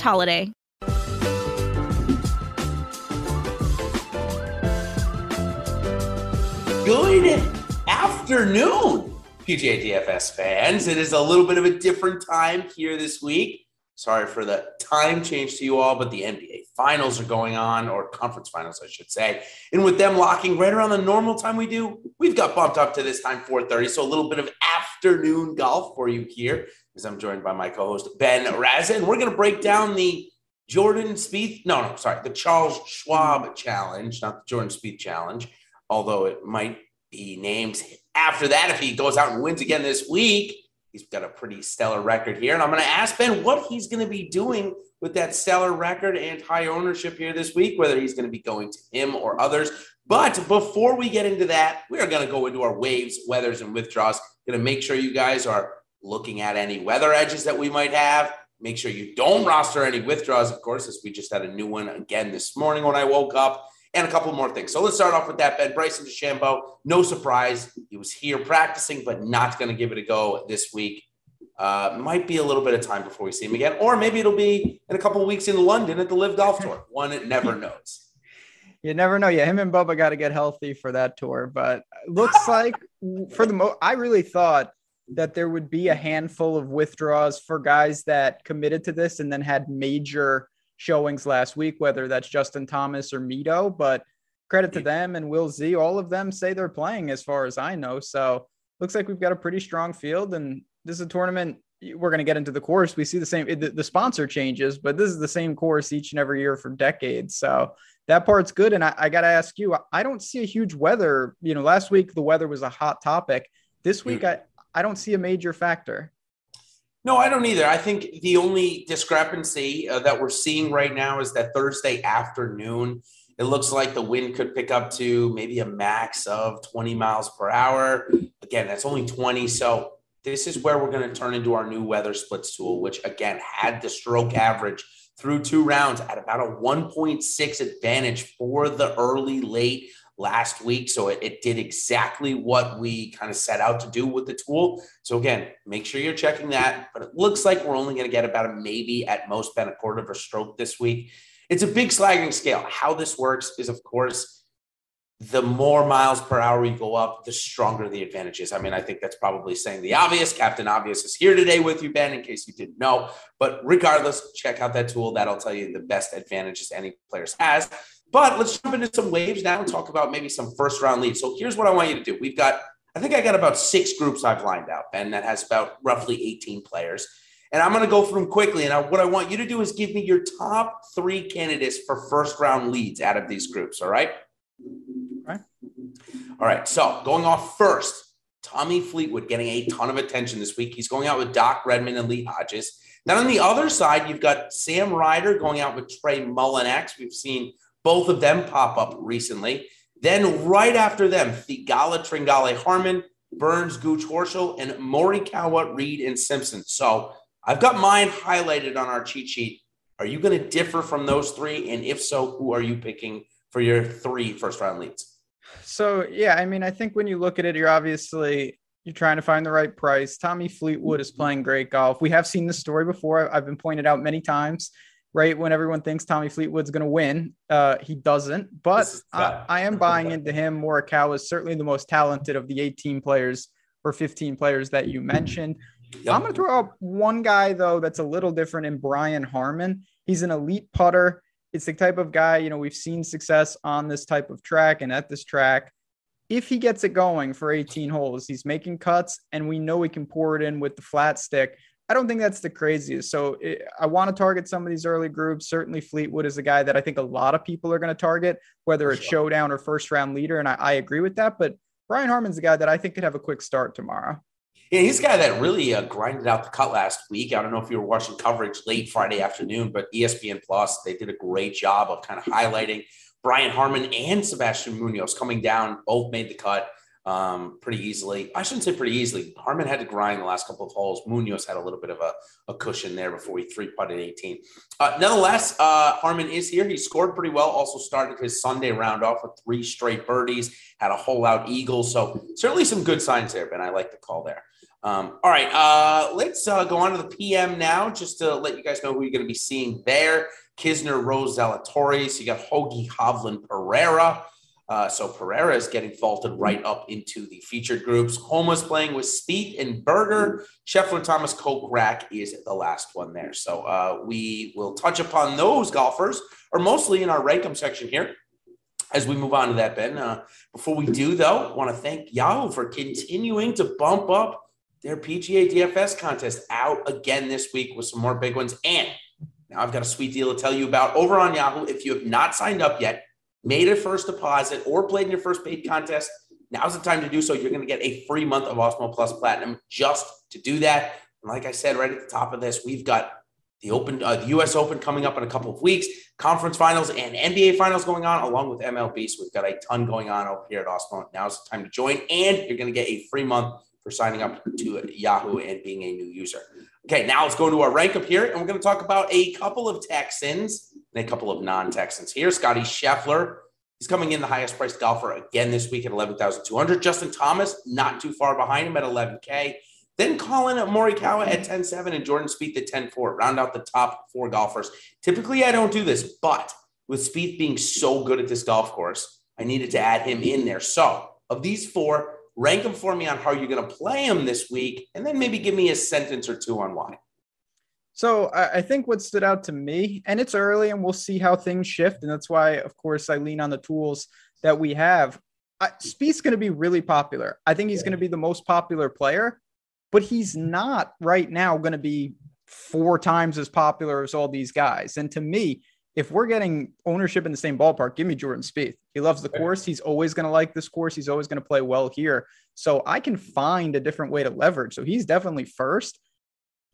holiday. Good afternoon, PGA DFS fans. It is a little bit of a different time here this week. Sorry for the time change to you all, but the NBA finals are going on, or conference finals, I should say. And with them locking right around the normal time we do, we've got bumped up to this time, 4:30. So a little bit of afternoon golf for you here, as I'm joined by my co-host Ben Rasa, and we're going to break down the Jordan Spieth. No, no, sorry, the Charles Schwab Challenge, not the Jordan Spieth Challenge, although it might be named after that if he goes out and wins again this week. He's got a pretty stellar record here. And I'm going to ask Ben what he's going to be doing with that stellar record and high ownership here this week, whether he's going to be going to him or others. But before we get into that, we are going to go into our waves, weathers, and withdrawals. Going to make sure you guys are looking at any weather edges that we might have. Make sure you don't roster any withdrawals, of course, as we just had a new one again this morning when I woke up and a couple more things. So let's start off with that, Ben. Bryson DeChambeau, no surprise. He was here practicing, but not going to give it a go this week. Uh, might be a little bit of time before we see him again, or maybe it'll be in a couple of weeks in London at the Live Golf Tour. One never knows. You never know. Yeah, him and Bubba got to get healthy for that tour, but looks like for the most, I really thought that there would be a handful of withdrawals for guys that committed to this and then had major showings last week, whether that's Justin Thomas or Mito. But credit to them and Will Z, all of them say they're playing as far as I know. So looks like we've got a pretty strong field. And this is a tournament. We're going to get into the course. We see the same, the, the sponsor changes, but this is the same course each and every year for decades. So that part's good. And I, I got to ask you, I don't see a huge weather. You know, last week the weather was a hot topic. This week, I, I don't see a major factor. No, I don't either. I think the only discrepancy uh, that we're seeing right now is that Thursday afternoon, it looks like the wind could pick up to maybe a max of 20 miles per hour. Again, that's only 20. So this is where we're going to turn into our new weather splits tool, which again had the stroke average through two rounds at about a 1.6 advantage for the early late last week. So it, it, did exactly what we kind of set out to do with the tool. So again, make sure you're checking that. But it looks like we're only going to get about a maybe at most been a quarter of a stroke this week. It's a big sliding scale. How this works is, of course, the more miles per hour you go up, the stronger the advantage is. I mean, I think that's probably saying the obvious. Captain Obvious is here today with you, Ben, in case you didn't know. But regardless, check out that tool. That'll tell you the best advantages any players has. But let's jump into some waves now and talk about maybe some first round leads. So here's what I want you to do. We've got, I think I got about six groups I've lined out, Ben, that has about roughly 18 players. And I'm going to go through them quickly. And what I want you to do is give me your top three candidates for first round leads out of these groups. All right. All right. All right. So going off first, Tommy Fleetwood getting a ton of attention this week. He's going out with Doc Redman and Lee Hodges. Then on the other side, you've got Sam Ryder going out with Trey Mullinax. We've seen both of them pop up recently. Then right after them, Theegala, Tringale, Harman, Burns, Gooch, Horschel, and Morikawa, Reed, and Simpson. So I've got mine highlighted on our cheat sheet. Are you going to differ from those three? And if so, who are you picking for your three first round leads? So yeah, I mean, I think when you look at it, you're obviously you're trying to find the right price. Tommy Fleetwood is playing great golf. We have seen this story before. I've been pointed out many times right when everyone thinks Tommy Fleetwood's going to win. Uh, he doesn't, but I, I, am buying into him. Morikawa is certainly the most talented of the 18 players or 15 players that you mentioned. Yep. I'm going to throw up one guy, though, that's a little different in Brian Harman. He's an elite putter. It's the type of guy, you know, we've seen success on this type of track and at this track. If he gets it going for 18 holes, he's making cuts, and we know he can pour it in with the flat stick. I don't think that's the craziest. So it, I want to target some of these early groups. Certainly, Fleetwood is a guy that I think a lot of people are going to target, whether it's showdown or first round leader. And I, I agree with that. But Brian Harman's a guy that I think could have a quick start tomorrow. Yeah, he's a guy that really uh, grinded out the cut last week. I don't know if you were watching coverage late Friday afternoon, but ESPN Plus, they did a great job of kind of highlighting Brian Harman and Sebastian Munoz coming down, both made the cut um, pretty easily. I shouldn't say pretty easily. Harman had to grind the last couple of holes. Munoz had a little bit of a, a cushion there before he three putted 18. Uh, nonetheless, uh, Harman is here. He scored pretty well. Also started his Sunday round off with three straight birdies. Had a hole out eagle. So certainly some good signs there. Ben, I like the call there. Um, all right, uh, let's uh, go on to the PM now, just to let you guys know who you're going to be seeing there. Kisner, Rose, Zalatoris. You got Hoge, Hovland, Pereira. Uh, so Pereira is getting vaulted right up into the featured groups. Homa's playing with Spieth and Berger. Scheffler, Thomas, Kokrak is the last one there. So uh, we will touch upon those golfers, or mostly in our rankum section here. As we move on to that, Ben. Uh, before we do, though, want to thank Yahoo for continuing to bump up their PGA DFS contest out again this week with some more big ones. And now I've got a sweet deal to tell you about over on Yahoo. If you have not signed up yet, made a first deposit, or played in your first paid contest, now's the time to do so. You're going to get a free month of Awesemo Plus Platinum just to do that. And like I said right at the top of this, we've got the Open, uh, the U.S. Open coming up in a couple of weeks, conference finals and NBA finals going on, along with MLB. So we've got a ton going on over here at Awesemo. Now's the time to join, and you're going to get a free month for signing up to Yahoo and being a new user. Okay, now let's go to our rank up here, and we're going to talk about a couple of Texans and a couple of non-Texans here. Scotty Scheffler, he's coming in the highest priced golfer again this week at 11,200. Justin Thomas, not too far behind him at 11K. Then Collin Morikawa at 10-7 and Jordan Spieth at 10-4. Round out the top four golfers. Typically, I don't do this, but with Spieth being so good at this golf course, I needed to add him in there. So of these four, rank them for me on how you're going to play them this week, and then maybe give me a sentence or two on why. So I think what stood out to me, and it's early, and we'll see how things shift, and that's why, of course, I lean on the tools that we have. I, Spieth's going to be really popular. I think he's yeah. going to be the most popular player, but he's not right now going to be four times as popular as all these guys. And to me, if we're getting ownership in the same ballpark, give me Jordan Spieth. He loves the course. He's always going to like this course. He's always going to play well here. So I can find a different way to leverage. So he's definitely first.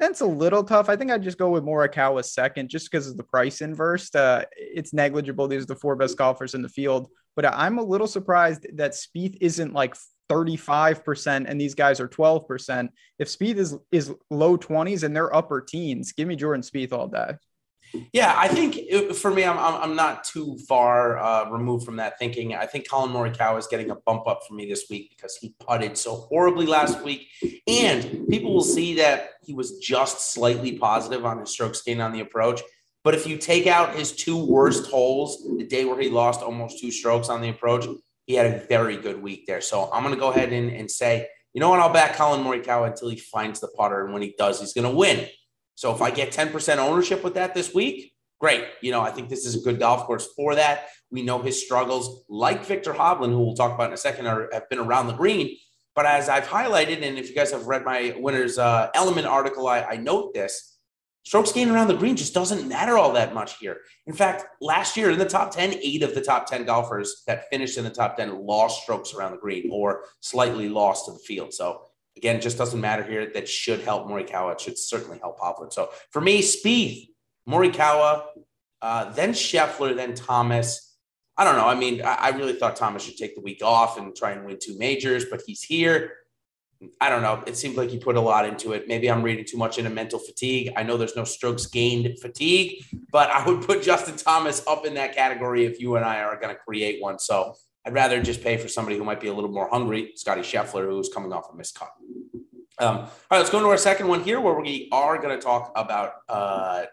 That's a little tough. I think I'd just go with Morikawa second, just because of the price inverse. Uh, it's negligible. These are the four best golfers in the field. But I'm a little surprised that Spieth isn't like 35% and these guys are 12%. If Spieth is is low 20s and they're upper teens, give me Jordan Spieth all day. Yeah, I think it, for me, I'm, I'm not too far uh, removed from that thinking. I think Collin Morikawa is getting a bump up for me this week because he putted so horribly last week, and people will see that he was just slightly positive on his stroke gain on the approach. But if you take out his two worst holes, the day where he lost almost two strokes on the approach, he had a very good week there. So I'm going to go ahead and, and say, you know what, I'll back Collin Morikawa until he finds the putter, and when he does, he's going to win. So if I get 10% ownership with that this week, great. You know, I think this is a good golf course for that. We know his struggles, like Viktor Hovland, who we'll talk about in a second, are, have been around the green. But as I've highlighted, and if you guys have read my winners uh, element article, I, I note this. Strokes gained around the green just doesn't matter all that much here. In fact, last year in the top 10, eight of the top 10 golfers that finished in the top 10 lost strokes around the green or slightly lost to the field. So Again, just doesn't matter here. That should help Morikawa. It should certainly help Hovland. So for me, Spieth, Morikawa, uh, then Scheffler, then Thomas. I don't know. I mean, I, I really thought Thomas should take the week off and try and win two majors, but he's here. I don't know. It seems like he put a lot into it. Maybe I'm reading too much into mental fatigue. I know there's no strokes gained fatigue, but I would put Justin Thomas up in that category if you and I are going to create one. So I'd rather just pay for somebody who might be a little more hungry, Scotty Scheffler, who's coming off a missed cut. Um, all right, let's go into our second one here, where we are going to talk about uh,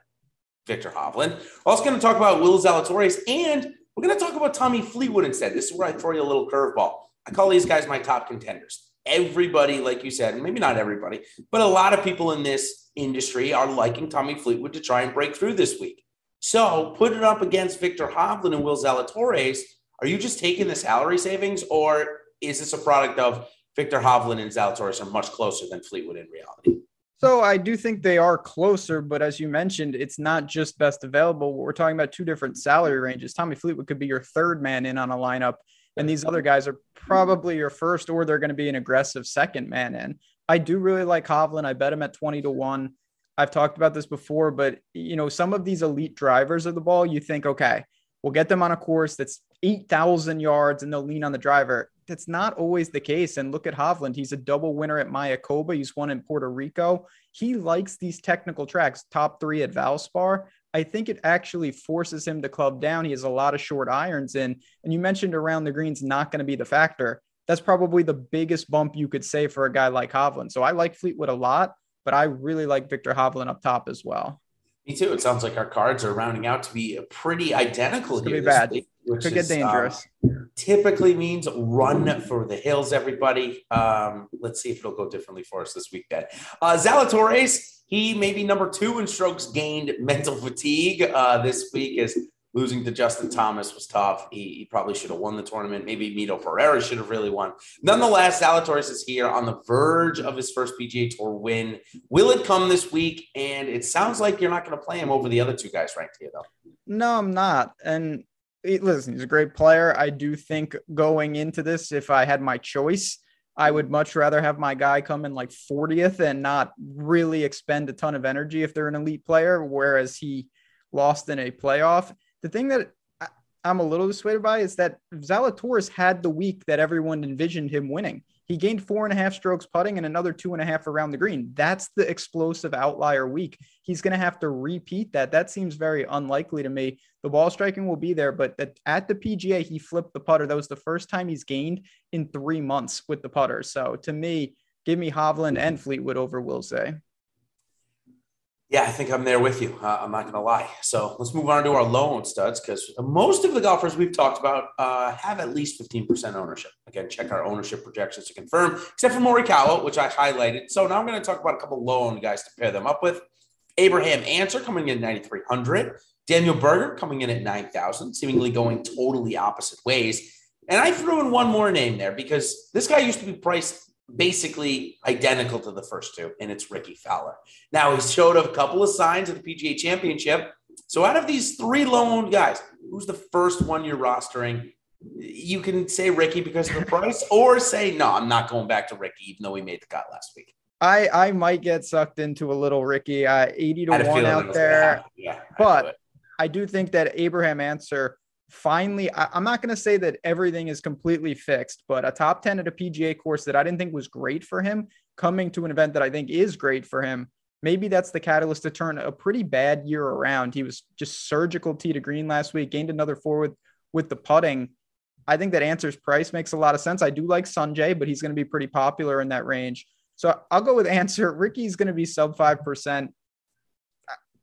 Viktor Hovland. We're also going to talk about Will Zalatoris, and we're going to talk about Tommy Fleetwood instead. This is where I throw you a little curveball. I call these guys my top contenders. everybody, like you said, maybe not everybody, but a lot of people in this industry are liking Tommy Fleetwood to try and break through this week. So put it up against Viktor Hovland and Will Zalatoris. Are you just taking the salary savings, or is this a product of Viktor Hovland and Zalatoris are much closer than Fleetwood in reality? So I do think they are closer, but as you mentioned, it's not just best available. We're talking about two different salary ranges. Tommy Fleetwood could be your third man in on a lineup, and these other guys are probably your first, or they're going to be an aggressive second man in. I do really like Hovland. I bet him at 20 to 1. I've talked about this before, but you know, some of these elite drivers of the ball, you think, okay, we'll get them on a course that's 8,000 yards and they'll lean on the driver that's not always the case. And look at Hovland. He's a double winner at Mayakoba. He's won in Puerto Rico. He likes these technical tracks, top three at Valspar. I think it actually forces him to club down. He has a lot of short irons in. And you mentioned around the greens not going to be the factor. That's probably the biggest bump you could say for a guy like Hovland. So I like Fleetwood a lot, but I really like Viktor Hovland up top as well. Me too. It sounds like our cards are rounding out to be pretty identical it's here. Be bad. Week, which Could is, get um, dangerous. Um, typically means run for the hills, everybody. Um, let's see if it'll go differently for us this week, Ben. Uh, Zalatoris, he may be number two in strokes gained mental fatigue uh, this week as losing to Justin Thomas was tough. He, he, probably should have won the tournament. Maybe Mito Pereira should have really won. Nonetheless, Zalatoris is here on the verge of his first PGA Tour win. Will it come this week? And it sounds like you're not going to play him over the other two guys ranked here, though. No, I'm not. And listen, he's a great player. I do think going into this, if I had my choice, I would much rather have my guy come in like 40th and not really expend a ton of energy if they're an elite player, whereas he lost in a playoff the thing that I'm a little dissuaded by is that Zalatoris had the week that everyone envisioned him winning. He gained four and a half strokes putting and another two and a half around the green. That's the explosive outlier week. He's going to have to repeat that. That seems very unlikely to me. The ball striking will be there, but at the PGA, he flipped the putter. That was the first time he's gained in three months with the putter. So to me, give me Hovland and Fleetwood over Willsey. Yeah, I think I'm there with you. Uh, I'm not going to lie. So let's move on to our low studs because most of the golfers we've talked about uh, have at least 15% ownership. Again, check our ownership projections to confirm, except for Morikawa, which I highlighted. So now I'm going to talk about a couple owned guys to pair them up with. Abraham Ancer coming in at 9,300. Daniel Berger coming in at 9,000, seemingly going totally opposite ways. And I threw in one more name there because this guy used to be priced basically identical to the first two, and it's Rickie Fowler. Now, he showed a couple of signs at the PGA Championship. So, out of these three lone guys, who's the first one you're rostering? You can say Rickie because of the price, or say, no, I'm not going back to Rickie, even though we made the cut last week. I, I might get sucked into a little Rickie, uh, 80 to 1 out there. Yeah, but I do think that Abraham Ancer finally, I, am not going to say that everything is completely fixed, but a top 10 at a PGA course that I didn't think was great for him coming to an event that I think is great for him. Maybe that's the catalyst to turn a pretty bad year around. He was just surgical tee to green last week, gained another four with with the putting. I think that Ancer's price makes a lot of sense. I do like Sungjae, but he's going to be pretty popular in that range. So I'll go with Ancer. Rickie's going to be sub 5%.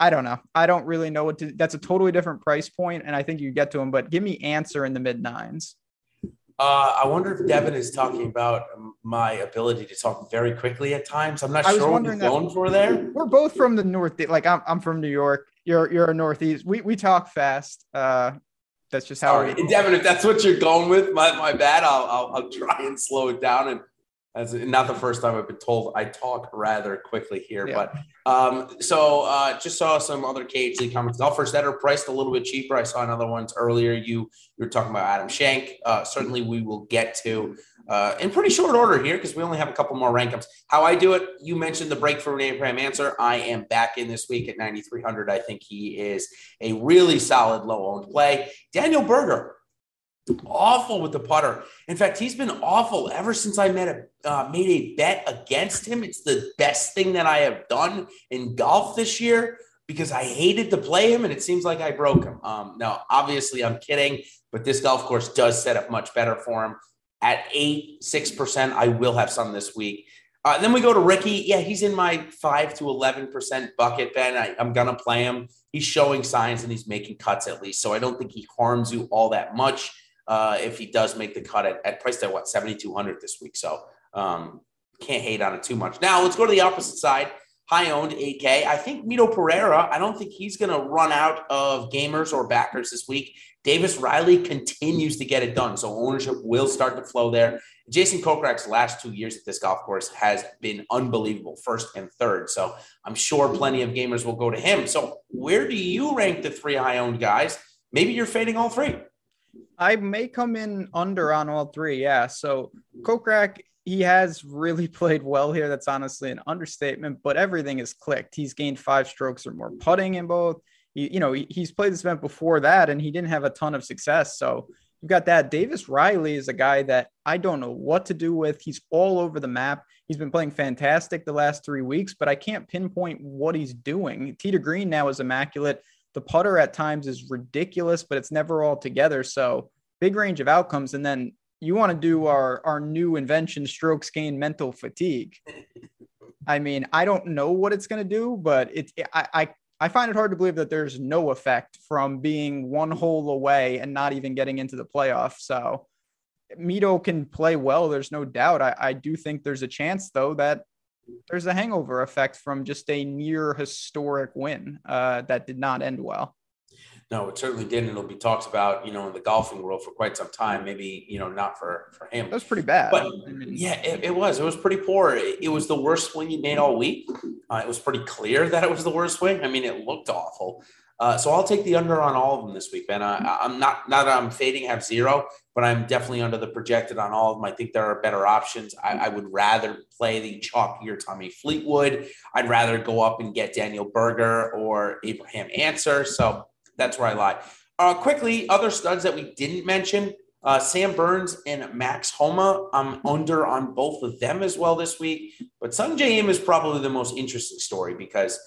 I don't know. I don't really know what to. That's a totally different price point, and I think you get to him. But give me Ancer in the mid nines. Uh, I wonder if Devin is talking about my ability to talk very quickly at times. I'm not sure what you're going for there. We're both from the north. Like I'm, I'm from New York. You're, you're a northeast. We, we talk fast. Uh, that's just how. Sorry, Devin. If that's what you're going with, my, my bad. I'll, I'll, I'll try and slow it down and as not the first time I've been told I talk rather quickly here, yeah. but um, so uh, just saw some other KHC comments. Golfers that are priced a little bit cheaper. I saw another ones earlier. You you were talking about Adam Schenk. Uh, certainly, we will get to uh, in pretty short order here because we only have a couple more rank ups. How I do it? You mentioned the breakthrough Abraham Ancer. I am back in this week at 9,300. I think he is a really solid low owned play. Daniel Berger awful with the putter. In fact, he's been awful ever since I met a uh, made a bet against him. It's the best thing that I have done in golf this year because I hated to play him, and it seems like I broke him. Um, now, obviously, I'm kidding, but this golf course does set up much better for him. At eight six percent, I will have some this week. Uh, then we go to Rickie. Yeah, he's in my five to eleven percent bucket. Ben, I, I'm gonna play him. He's showing signs and he's making cuts at least, so I don't think he harms you all that much uh, if he does make the cut at, at priced at what 7200 this week. So um, can't hate on it too much. Now let's go to the opposite side. High owned 8K. I think Mito Pereira, I don't think he's going to run out of gamers or backers this week. Davis Riley continues to get it done. So ownership will start to flow there. Jason Kokrak's last two years at this golf course has been unbelievable, first and third. So I'm sure plenty of gamers will go to him. So where do you rank the three high owned guys? Maybe you're fading all three. I may come in under on all three. Yeah. So Kokrak, he has really played well here. That's honestly an understatement, but everything is clicked. He's gained five strokes or more putting in both. He, you know, he, he's played this event before that and he didn't have a ton of success. So you've got that. Davis Riley is a guy that I don't know what to do with. He's all over the map. He's been playing fantastic the last three weeks, but I can't pinpoint what he's doing. To Green now is immaculate. The putter at times is ridiculous, but it's never all together. So big range of outcomes. And then you want to do our, our new invention, strokes gain mental fatigue. I mean, I don't know what it's going to do, but it, I, I I find it hard to believe that there's no effect from being one hole away and not even getting into the playoff. So Mito can play well. There's no doubt. I, I do think there's a chance, though, that there's a hangover effect from just a near historic win uh, that did not end well. No, it certainly didn't. It'll be talked about, you know, in the golfing world for quite some time. Maybe, you know, not for for him. That was pretty bad. But I mean, yeah, it, it, was. It was pretty poor. It, it, was the worst swing he made all week. Uh, it was pretty clear that it was the worst swing. I mean, it looked awful. Uh, so I'll take the under on all of them this week, Ben. I, am not not that I'm fading, have zero, but I'm definitely under the projected on all of them. I think there are better options. I, I would rather play the chalkier Tommy Fleetwood. I'd rather go up and get Daniel Berger or Abraham Ancer. So that's where I lie. Uh, quickly, other studs that we didn't mention uh, Sam Burns and Max Homa. I'm under on both of them as well this week. But Sungjae Im is probably the most interesting story because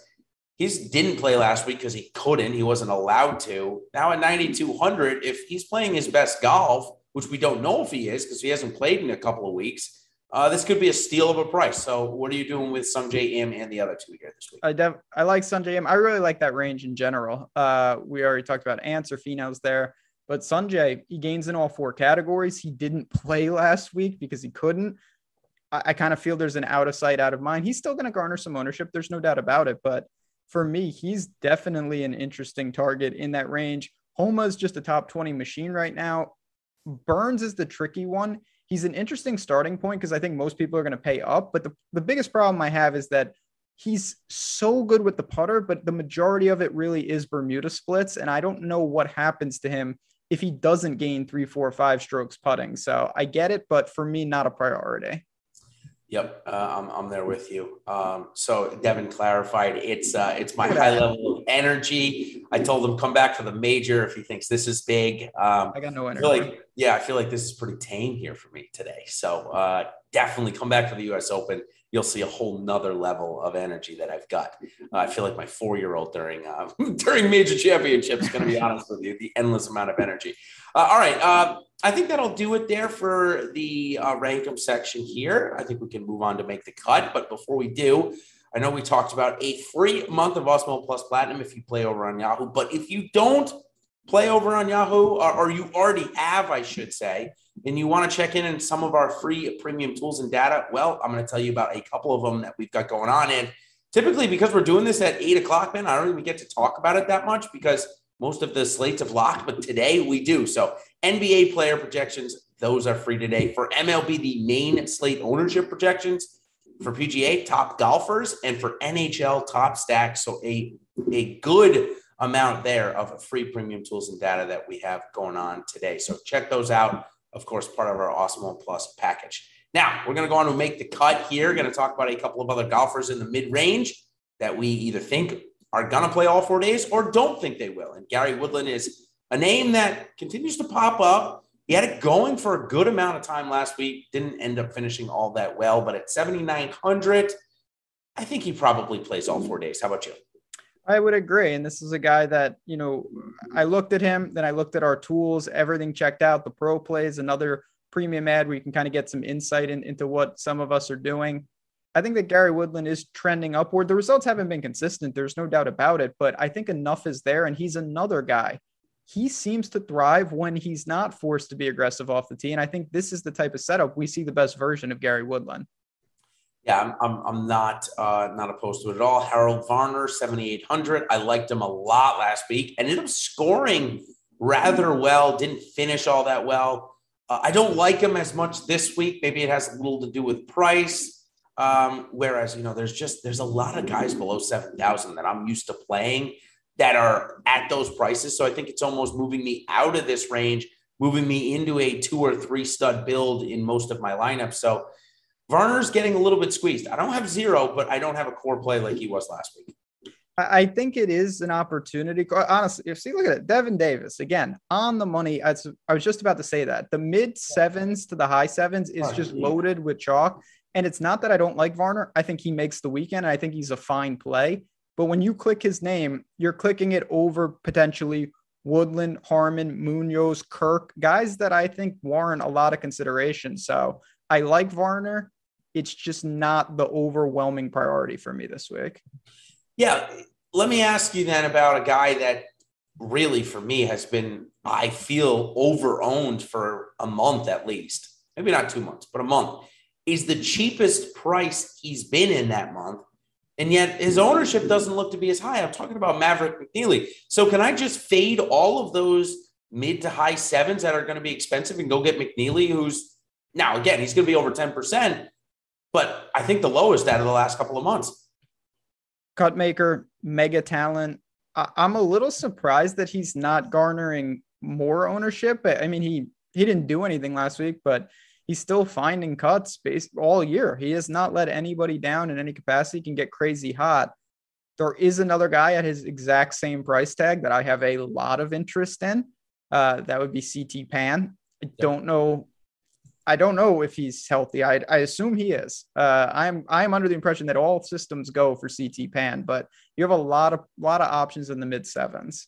he didn't play last week because he couldn't. He wasn't allowed to. Now at 9,200, if he's playing his best golf, which we don't know if he is because he hasn't played in a couple of weeks, uh, this could be a steal of a price. So, what are you doing with Sungjae Im and the other two here this week? I def- I like Sungjae Im. I really like that range in general. Uh, we already talked about Ants or Finau's there, but Sungjae he gains in all four categories. He didn't play last week because he couldn't. I, I kind of feel there's an out of sight, out of mind. He's still going to garner some ownership. There's no doubt about it. But for me, he's definitely an interesting target in that range. Homa is just a top 20 machine right now. Burns is the tricky one he's an interesting starting point because I think most people are going to pay up. But the, the biggest problem I have is that he's so good with the putter, but the majority of it really is Bermuda splits. And I don't know what happens to him if he doesn't gain three, four, five strokes putting. So I get it, but for me, not a priority. Yep, uh, I'm, I'm there with you. Um, so Devin clarified it's uh, it's my high level of energy. I told him come back for the major if he thinks this is big. Um, I got no energy. Like, yeah, I feel like this is pretty tame here for me today. So uh, definitely come back for the U.S. Open. You'll see a whole nother level of energy that I've got. Uh, I feel like my four year old during uh, during major championships. Going to be honest with you, the endless amount of energy. Uh, all right. I think that'll do it there for the uh, Rankum section here. I think we can move on to make the cut. But before we do, I know we talked about a free month of Awesemo Plus Platinum if you play over on Yahoo. But if you don't play over on Yahoo, or, or you already have, I should say, and you want to check in on some of our free premium tools and data, well, I'm going to tell you about a couple of them that we've got going on. And typically, because we're doing this at eight o'clock, man, I don't even get to talk about it that much because most of the slates have locked, but today we do. So NBA player projections, those are free today. For MLB, the main slate ownership projections. For PGA, top golfers, and for NHL, top stacks. So a, a good amount there of free premium tools and data that we have going on today. So check those out. Of course, part of our Awesemo Plus package. Now we're going to go on and make the cut here. Going to talk about a couple of other golfers in the mid range that we either think are going to play all four days or don't think they will. And Gary Woodland is a name that continues to pop up. He had it going for a good amount of time last week, didn't end up finishing all that well, but at 7,900, I think he probably plays all four days. How about you? I would agree. And this is a guy that, you know, I looked at him, then I looked at our tools, everything checked out. The pro plays, another premium ad where you can kind of get some insight in, into what some of us are doing. I think that Gary Woodland is trending upward. The results haven't been consistent. There's no doubt about it, but I think enough is there. And he's another guy he seems to thrive when he's not forced to be aggressive off the tee. And I think this is the type of setup we see the best version of Gary Woodland. Yeah, I'm, I'm, I'm not uh, not opposed to it at all. Harold Varner, 7,800. I liked him a lot last week. Ended up scoring rather well. Didn't finish all that well. Uh, I don't like him as much this week. Maybe it has a little to do with price. Um, whereas you know, there's just there's a lot of guys below seven thousand that I'm used to playing that are at those prices. So I think it's almost moving me out of this range, moving me into a two or three stud build in most of my lineups. So Varner's getting a little bit squeezed. I don't have zero, but I don't have a core play like he was last week. I think it is an opportunity. Honestly, you see, look at it. Devin Davis again on the money. I was just about to say that the mid sevens to the high sevens is just loaded with chalk. And it's not that I don't like Varner. I think he makes the weekend. I think he's a fine play. But when you click his name, you're clicking it over potentially Woodland, Harman, Munoz, Kirk, guys that I think warrant a lot of consideration. So I like Varner. It's just not the overwhelming priority for me this week. Yeah. Let me ask you then about a guy that really, for me, has been, I feel, over owned for a month at least. Maybe not two months, but a month. Is the cheapest price he's been in that month and yet his ownership doesn't look to be as high. I'm talking about Maverick McNealy. So can I just fade all of those mid to high sevens that are going to be expensive and go get McNealy, who's now again he's going to be over 10%, but I think the lowest out of the last couple of months. Cutmaker, mega talent. I'm a little surprised that he's not garnering more ownership. I mean, he he didn't do anything last week, but he's still finding cuts based all year. He has not let anybody down in any capacity. He can get crazy hot. There is another guy at his exact same price tag that I have a lot of interest in. Uh, that would be CT Pan. I don't know. I don't know if he's healthy. I, I assume he is. Uh, I'm I'm under the impression that all systems go for CT Pan, but you have a lot of lot of options in the mid sevens.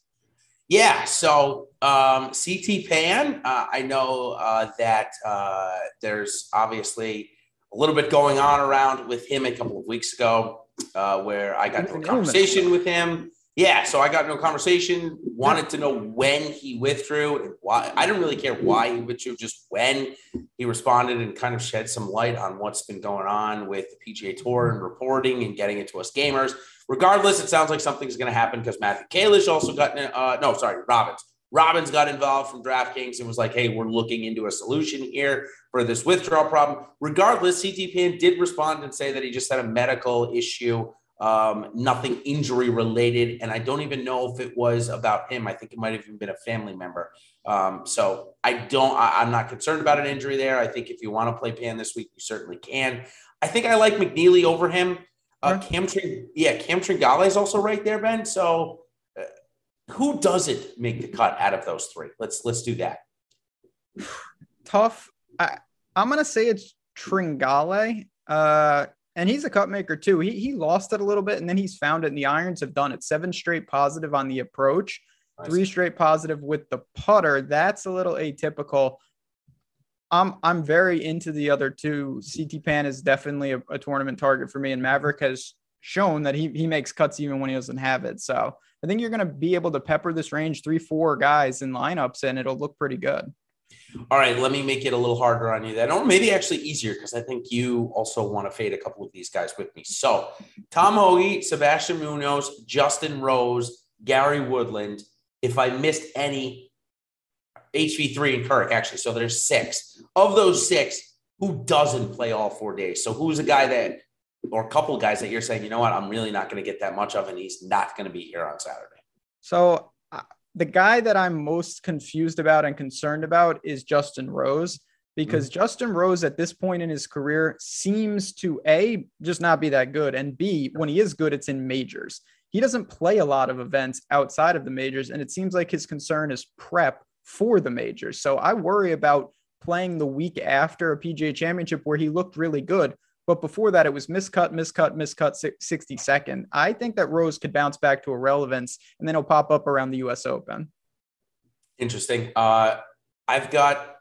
Yeah, so um, CT Pan, uh, I know uh, that uh, there's obviously a little bit going on around with him a couple of weeks ago uh, where I got into a conversation with him. Yeah, so I got into a conversation, wanted to know when he withdrew and why. I didn't really care why he withdrew, just when he responded and kind of shed some light on what's been going on with the PGA Tour and reporting and getting it to us gamers. Regardless, it sounds like something's going to happen because Matthew Kalish also got, uh, no, sorry, Robbins. Robbins got involved from DraftKings and was like, hey, we're looking into a solution here for this withdrawal problem. Regardless, CT Pan did respond and say that he just had a medical issue, um, nothing injury related. And I don't even know if it was about him. I think it might have even been a family member. Um, so I don't, I, I'm not concerned about an injury there. I think if you want to play Pan this week, you certainly can. I think I like McNealy over him. Uh, Cam Tring, yeah, Cam Tringale is also right there, Ben. So, uh, who doesn't make the cut out of those three? Let's let's do that. Tough. I, I'm gonna say it's Tringale, uh, and he's a cut maker too. He he lost it a little bit, and then he's found it. And the irons have done it. Seven straight positive on the approach, nice. three straight positive with the putter. That's a little atypical. I'm I'm very into the other two. CT Pan is definitely a, a, tournament target for me, and Maverick has shown that he he makes cuts even when he doesn't have it. So I think you're going to be able to pepper this range three four guys in lineups, and it'll look pretty good. All right, let me make it a little harder on you then, or maybe actually easier because I think you also want to fade a couple of these guys with me. So Tom Hoge, Sebastian Munoz, Justin Rose, Gary Woodland. If I missed any, HV3 and Kirk, actually. So there's six. Of those six, who doesn't play all four days? So who's a guy that, or a couple guys that you're saying, you know what, I'm really not going to get that much of, and he's not going to be here on Saturday? So uh, the guy that I'm most confused about and concerned about is Justin Rose because mm-hmm. Justin Rose at this point in his career seems to A, just not be that good, and B, when he is good, it's in majors. He doesn't play a lot of events outside of the majors, and it seems like his concern is prep for the majors. So I worry about playing the week after a PGA championship where he looked really good. But before that, it was miscut, miscut, miscut 60 second. I think that Rose could bounce back to irrelevance and then he'll pop up around the US Open. Interesting. Uh, I've got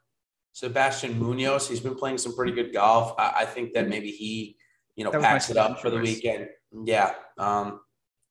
Sebastian Munoz. He's been playing some pretty good golf. I, I think that maybe he, you know, packs it up for the weekend. Yeah. Um,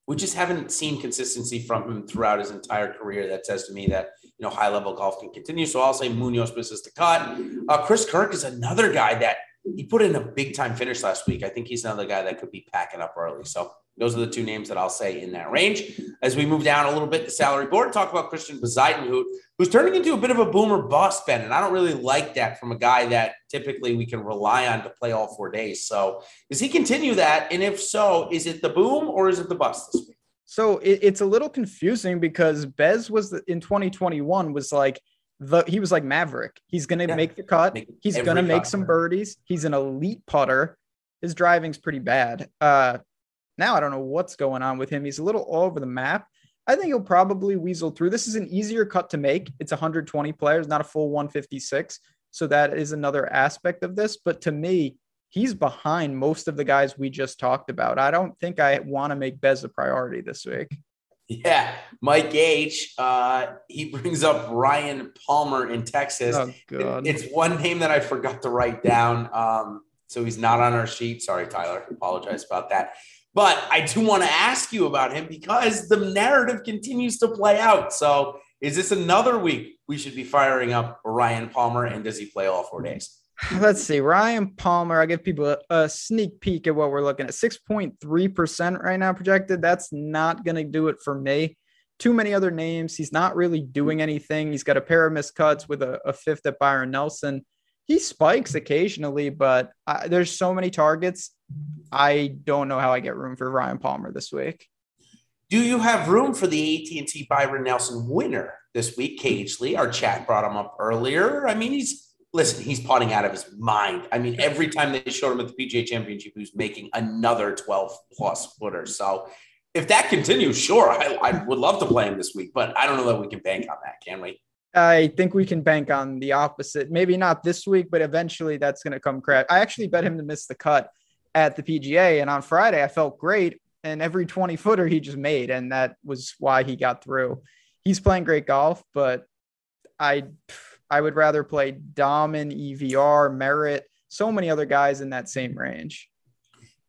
we just haven't seen consistency from him throughout his entire career. That says to me that know high level golf can continue. So I'll say Munoz misses the cut. Uh, Chris Kirk is another guy that he put in a big time finish last week. I think he's another guy that could be packing up early. So those are the two names that I'll say in that range. As we move down a little bit the salary board, talk about Christian Bezuidenhout, who, who's turning into a bit of a boomer bust, Ben. And I don't really like that from a guy that typically we can rely on to play all four days. So does he continue that? And if so, is it the boom or is it the bust this week? So it, it's a little confusing because Bez was the, in 2021 was like the he was like Maverick. He's gonna yeah. make the cut. Make He's gonna make some birdies. He's an elite putter. His driving's pretty bad. Uh, now I don't know what's going on with him. He's a little all over the map. I think he'll probably weasel through. This is an easier cut to make. It's 120 players, not a full 156. So that is another aspect of this. But to me, he's behind most of the guys we just talked about. I don't think I want to make Bez a priority this week. Yeah, Mike H. Uh, he brings up Ryan Palmer in Texas. Oh, God. It's one name that I forgot to write down. Um, so he's not on our sheet. Sorry, Tyler. Apologize about that. But I do want to ask you about him because the narrative continues to play out. So, is this another week we should be firing up Ryan Palmer? And does he play all four days? Let's see. Ryan Palmer, I give people a, a sneak peek at what we're looking at 6.3% right now projected. That's not going to do it for me. Too many other names. He's not really doing anything. He's got a pair of missed cuts with a, a fifth at Byron Nelson. He spikes occasionally, but I, there's so many targets. I don't know how I get room for Ryan Palmer this week. Do you have room for the AT&T Byron Nelson winner this week? KH Lee, our chat brought him up earlier. I mean, he's listen, he's potting out of his mind. I mean, every time they showed him at the PGA Championship, he was making another 12 plus footer. So if that continues, sure, I, I would love to play him this week, but I don't know that we can bank on that, can we? I think we can bank on the opposite. Maybe not this week, but eventually that's going to come crash. I actually bet him to miss the cut at the PGA. And on Friday, I felt great. And every 20 footer he just made. And that was why he got through. He's playing great golf, but I I would rather play Dahmen, EVR, Merritt, so many other guys in that same range.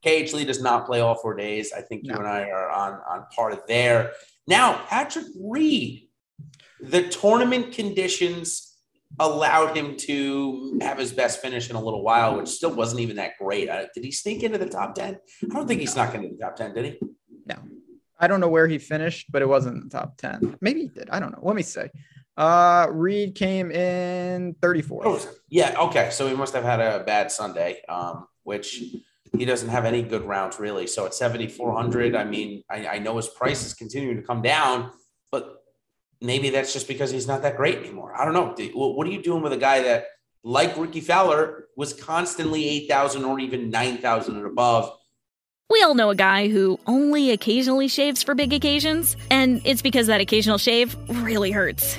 KH Lee does not play all four days. I think you and I are on, on part of there. Now, Patrick Reed, the tournament conditions allowed him to have his best finish in a little while, which still wasn't even that great. Uh, did he sneak into the top 10? I don't think he snuck into the top 10, did he? No. I don't know where he finished, but it wasn't the top 10. Maybe he did. I don't know. Let me say. Uh, Reed came in 34. Oh, yeah. Okay. So he must have had a bad Sunday, um, which he doesn't have any good rounds really. So at 7,400, I mean, I, I know his price is continuing to come down, but maybe that's just because he's not that great anymore. I don't know. What are you doing with a guy that, like Rickie Fowler, was constantly 8,000 or even 9,000 and above? We all know a guy who only occasionally shaves for big occasions, and it's because that occasional shave really hurts.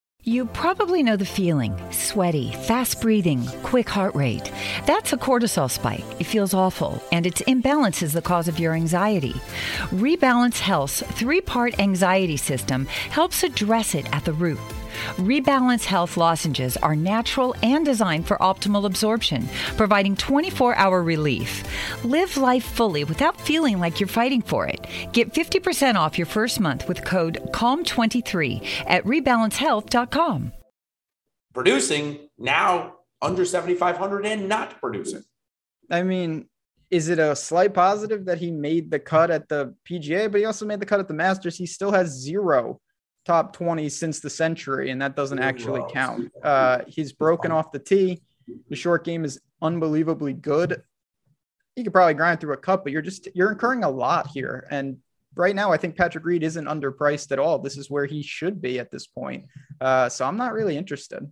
You probably know the feeling sweaty, fast breathing, quick heart rate. That's a cortisol spike. It feels awful, and its imbalance is the cause of your anxiety. Rebalance Health's three part anxiety system helps address it at the root. Rebalance Health lozenges are natural and designed for optimal absorption, providing 24 hour relief. Live life fully without feeling like you're fighting for it. Get 50% off your first month with code CALM23 at rebalancehealth.com. Producing now under 7,500 and not producing. I mean, is it a slight positive that he made the cut at the PGA, but he also made the cut at the Masters? He still has zero top 20 since the Sentry, and that doesn't actually count. Uh, he's broken off the tee. The short game is unbelievably good. You could probably grind through a cup, but you're just you're incurring a lot here. And right now, I think Patrick Reed isn't underpriced at all. This is where he should be at this point. Uh, so I'm not really interested.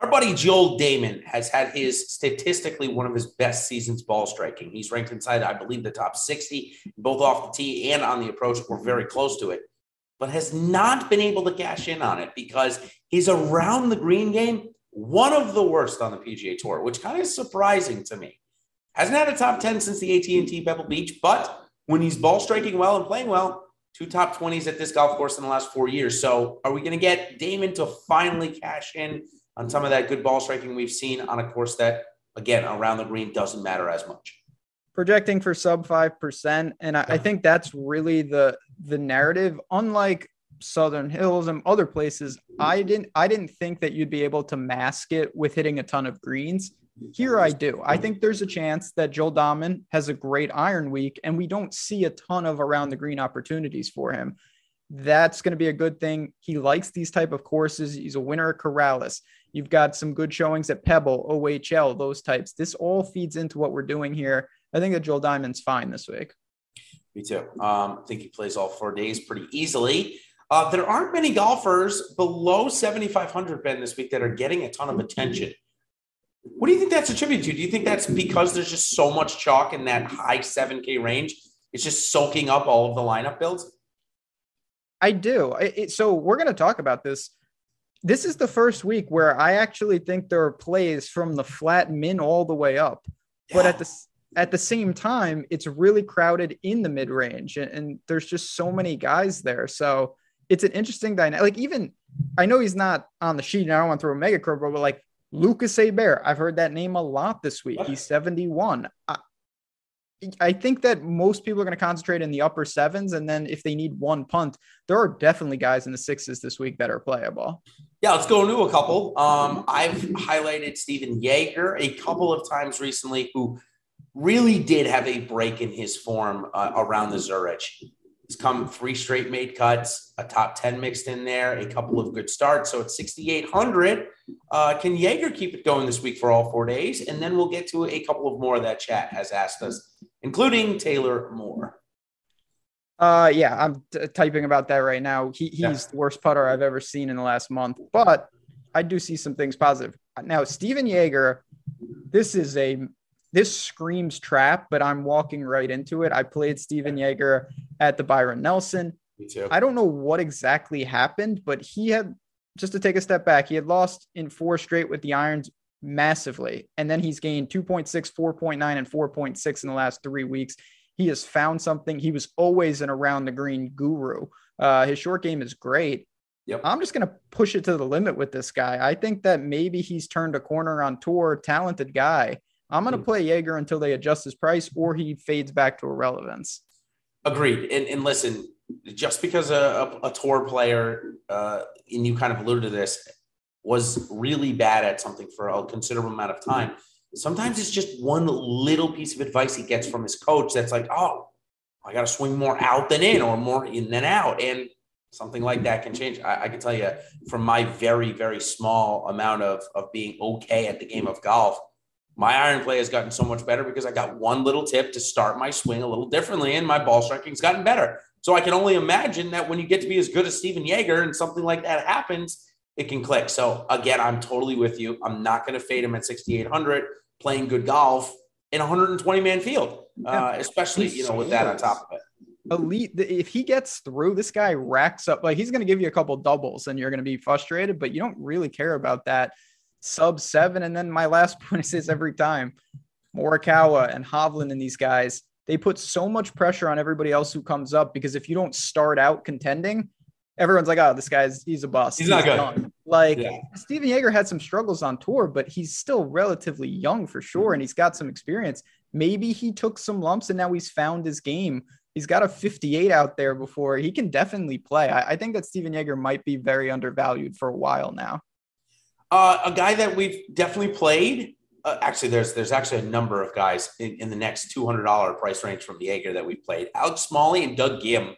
Our buddy Joel Dahmen has had his statistically one of his best seasons ball striking. He's ranked inside, I believe, the top 60, both off the tee and on the approach. We're very close to it but has not been able to cash in on it because he's around the green game, one of the worst on the PGA Tour, which kind of is surprising to me. Hasn't had a top 10 since the AT&T Pebble Beach, but when he's ball striking well and playing well, two top 20s at this golf course in the last four years. So are we going to get Dahmen to finally cash in on some of that good ball striking we've seen on a course that, again, around the green doesn't matter as much? Projecting for sub 5%. And I, I think that's really the the narrative. Unlike Southern Hills and other places, I didn't I didn't think that you'd be able to mask it with hitting a ton of greens. Here I do. I think there's a chance that Joel Dahmen has a great iron week and we don't see a ton of around the green opportunities for him. That's going to be a good thing. He likes these type of courses. He's a winner at Corales. You've got some good showings at Pebble, OHL, those types. This all feeds into what we're doing here. I think that Joel Dahmen's fine this week. Me too. Um, I think he plays all four days pretty easily. Uh, there aren't many golfers below 7,500 Ben this week that are getting a ton of attention. What do you think that's attributed to? Do you think that's because there's just so much chalk in that high 7K range? It's just soaking up all of the lineup builds? I do. It, so we're going to talk about this. This is the first week where I actually think there are plays from the flat min all the way up. Yeah. But at the at the same time, it's really crowded in the mid range, and, and, there's just so many guys there. So it's an interesting dynamic. Like even I know he's not on the sheet, and I don't want to throw a mega curve, but like Lucas Herbert, I've heard that name a lot this week. He's 71. I, I think that most people are going to concentrate in the upper sevens, and then if they need one punt, there are definitely guys in the sixes this week that are playable. Yeah, let's go into a couple. Um, I've highlighted Stephan Jaeger a couple of times recently, who really did have a break in his form uh, around the Zurich. He's come three straight made cuts, a top 10 mixed in there, a couple of good starts. So it's 6,800. Uh, can Jaeger keep it going this week for all four days? And then we'll get to a couple of more that chat has asked us, including Taylor Moore. Uh, yeah, I'm t- typing about that right now. He, he's yeah. the worst putter I've ever seen in the last month, but I do see some things positive. Now, Stephan Jaeger, this is a this screams trap, but I'm walking right into it. I played Stephan Jaeger at the Byron Nelson. Me too. I don't know what exactly happened, but he had just to take a step back, he had lost in four straight with the irons massively. And then he's gained 2.6, 4.9, and 4.6 in the last three weeks. He has found something. He was always an around the green guru. Uh, his short game is great. Yep. I'm just going to push it to the limit with this guy. I think that maybe he's turned a corner on tour, talented guy. I'm going to hmm. play Jaeger until they adjust his price or he fades back to irrelevance. Agreed. And, and listen, just because a, a, a tour player, uh, and you kind of alluded to this, was really bad at something for a considerable amount of time, sometimes it's just one little piece of advice he gets from his coach that's like, oh, I got to swing more out than in or more in than out. And something like that can change. I, I, can tell you from my very, very small amount of, of being okay at the game of golf, my iron play has gotten so much better because I got one little tip to start my swing a little differently, and my ball striking's gotten better. So I can only imagine that when you get to be as good as Stephan Jaeger and something like that happens, it can click. So again, I'm totally with you. I'm not going to fade him at 6,800 playing good golf in a 120 man field, uh, especially you know with that on top of it. Elite. If he gets through, this guy racks up like he's going to give you a couple doubles, and you're going to be frustrated. But you don't really care about that sub seven. And then my last point is this every time Morikawa and Hovland and these guys, they put so much pressure on everybody else who comes up because if you don't start out contending, everyone's like, oh, this guy's he's a bust. He's, he's not good. Like yeah. Stephan Jaeger had some struggles on tour, but he's still relatively young for sure, and he's got some experience. Maybe he took some lumps and now he's found his game. He's got a 58 out there before he can definitely play. I, I think that Stephan Jaeger might be very undervalued for a while now. Uh, a guy that we've definitely played. Uh, actually, there's there's actually a number of guys in, in the next two hundred dollar price range from Jaeger that we played. Alex Smalley and Doug Ghim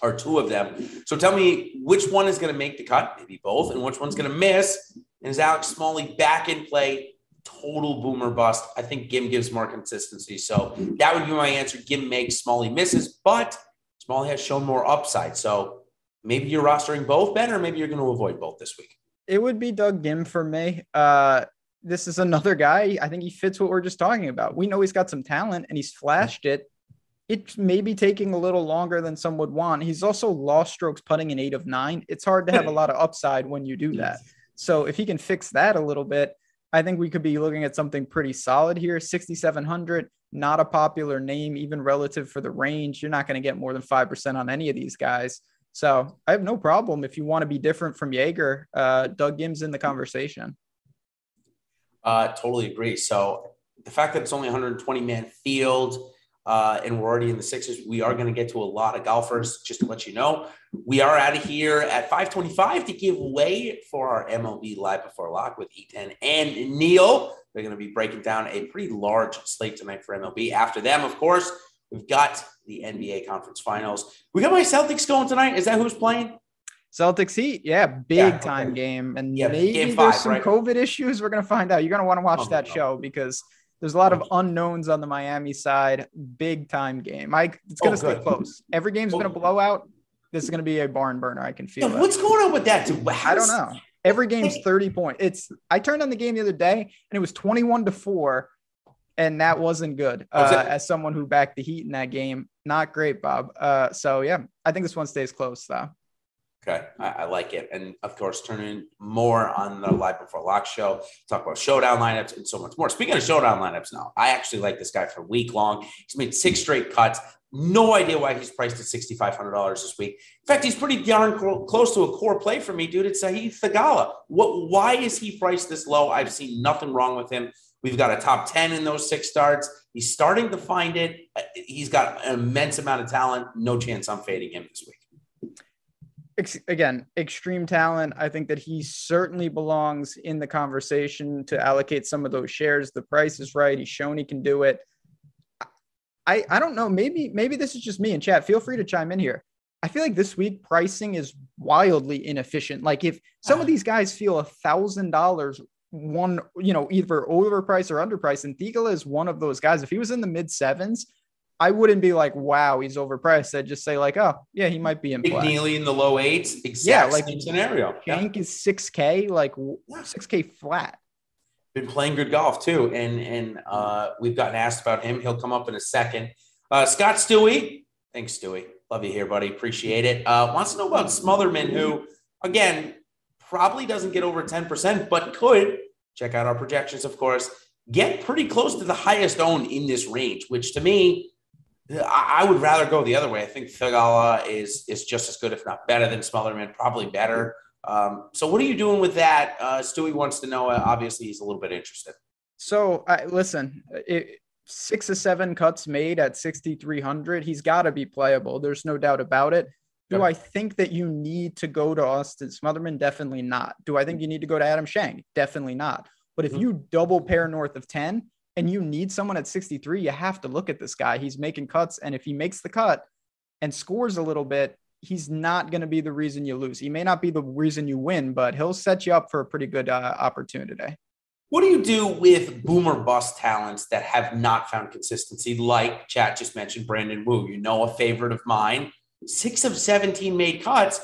are two of them. So tell me which one is going to make the cut, maybe both, and which one's going to miss. And is Alex Smalley back in play? Total boomer bust. I think Ghim gives more consistency. So that would be my answer. Ghim makes, Smalley misses, but Smalley has shown more upside. So maybe you're rostering both, Ben, or maybe you're going to avoid both this week it would be Doug Ghim for me. Uh, this is another guy. I think he fits what we're just talking about. We know he's got some talent and he's flashed it it's maybe taking a little longer than some would want. He's also lost strokes putting an eight of nine. It's hard to have a lot of upside when you do that. So if he can fix that a little bit, I think we could be looking at something pretty solid here. 6,700, not a popular name, even relative for the range. You're not going to get more than 5% on any of these guys. So I have no problem if you want to be different from Jaeger. Uh, Doug Ghim's in the conversation. Uh, totally agree. So the fact that it's only 120 man field, uh, and we're already in the sixes. We are going to get to a lot of golfers. Just to let you know, we are out of here at 5:25 to give away for our MLB Live Before Lock with E10 and Neil. They're going to be breaking down a pretty large slate tonight for MLB. After them, of course, we've got the NBA Conference Finals. We got my Celtics going tonight. Is that who's playing? Celtics Heat, yeah, big yeah, time okay. game, and yeah, maybe game five, there's some right? COVID issues. We're gonna find out. You're gonna want to watch oh, that no. show because there's a lot of unknowns on the Miami side. Big time game. Mike, it's going to oh, stay close. Every game's going to oh. blow out. This is going to be a barn burner. I can feel yeah, What's going on with that? Dude? I don't know. Every game's 30 points. It's I turned on the game the other day and it was 21 to 4 and that wasn't good. Uh, as someone who backed the Heat in that game, not great, Bob. Uh, so yeah, I think this one stays close though. Okay, I, I, like it. And of course, turn in more on the Live Before Lock show, talk about showdown lineups and so much more. Speaking of showdown lineups now, I actually like this guy for a week long. He's made six straight cuts. No idea why he's priced at $6,500 this week. In fact, he's pretty darn close to a core play for me, dude. It's Sahith Theegala. What, why is he priced this low? I've seen nothing wrong with him. We've got a top 10 in those six starts. He's starting to find it. He's got an immense amount of talent. No chance I'm fading him this week again, extreme talent. I think that he certainly belongs in the conversation to allocate some of those shares. The price is right. He's shown he can do it. I I don't know. Maybe maybe this is just me and chat. Feel free to chime in here. I feel like this week pricing is wildly inefficient. Like if some of these guys feel a thousand dollars one, you know, either overpriced or underpriced, and Theegala is one of those guys. If he was in the mid sevens, I wouldn't be like, wow, he's overpriced. I'd just say like, oh, yeah, he might be in Big Neely in the low eights. Exact yeah, like same scenario. Hank yeah. is 6K, like 6K flat. Been playing good golf too. And and uh, we've gotten asked about him. He'll come up in a second. Uh, Scott Stewie. Thanks, Stewie. Love you here, buddy. Appreciate it. Uh, wants to know about Smotherman, who, again, probably doesn't get over 10%, but could, check out our projections, of course, get pretty close to the highest owned in this range, which to me I would rather go the other way. I think Theegala is is just as good, if not better, than Smotherman, probably better. Um, so, what are you doing with that? Uh, Stewie wants to know. Uh, obviously, he's a little bit interested. So, uh, listen, it, six or seven cuts made at 6,300. He's got to be playable. There's no doubt about it. Do yep. I think that you need to go to Austin Smotherman? Definitely not. Do I think you need to go to Adam Schenk? Definitely not. But if mm-hmm. you double pair north of 10, and you need someone at 63, you have to look at this guy. He's making cuts. And if he makes the cut and scores a little bit, he's not going to be the reason you lose. He may not be the reason you win, but he'll set you up for a pretty good uh, opportunity. What do you do with boomer bust talents that have not found consistency, like Chat just mentioned, Brandon Wu? You know, a favorite of mine. Six of 17 made cuts,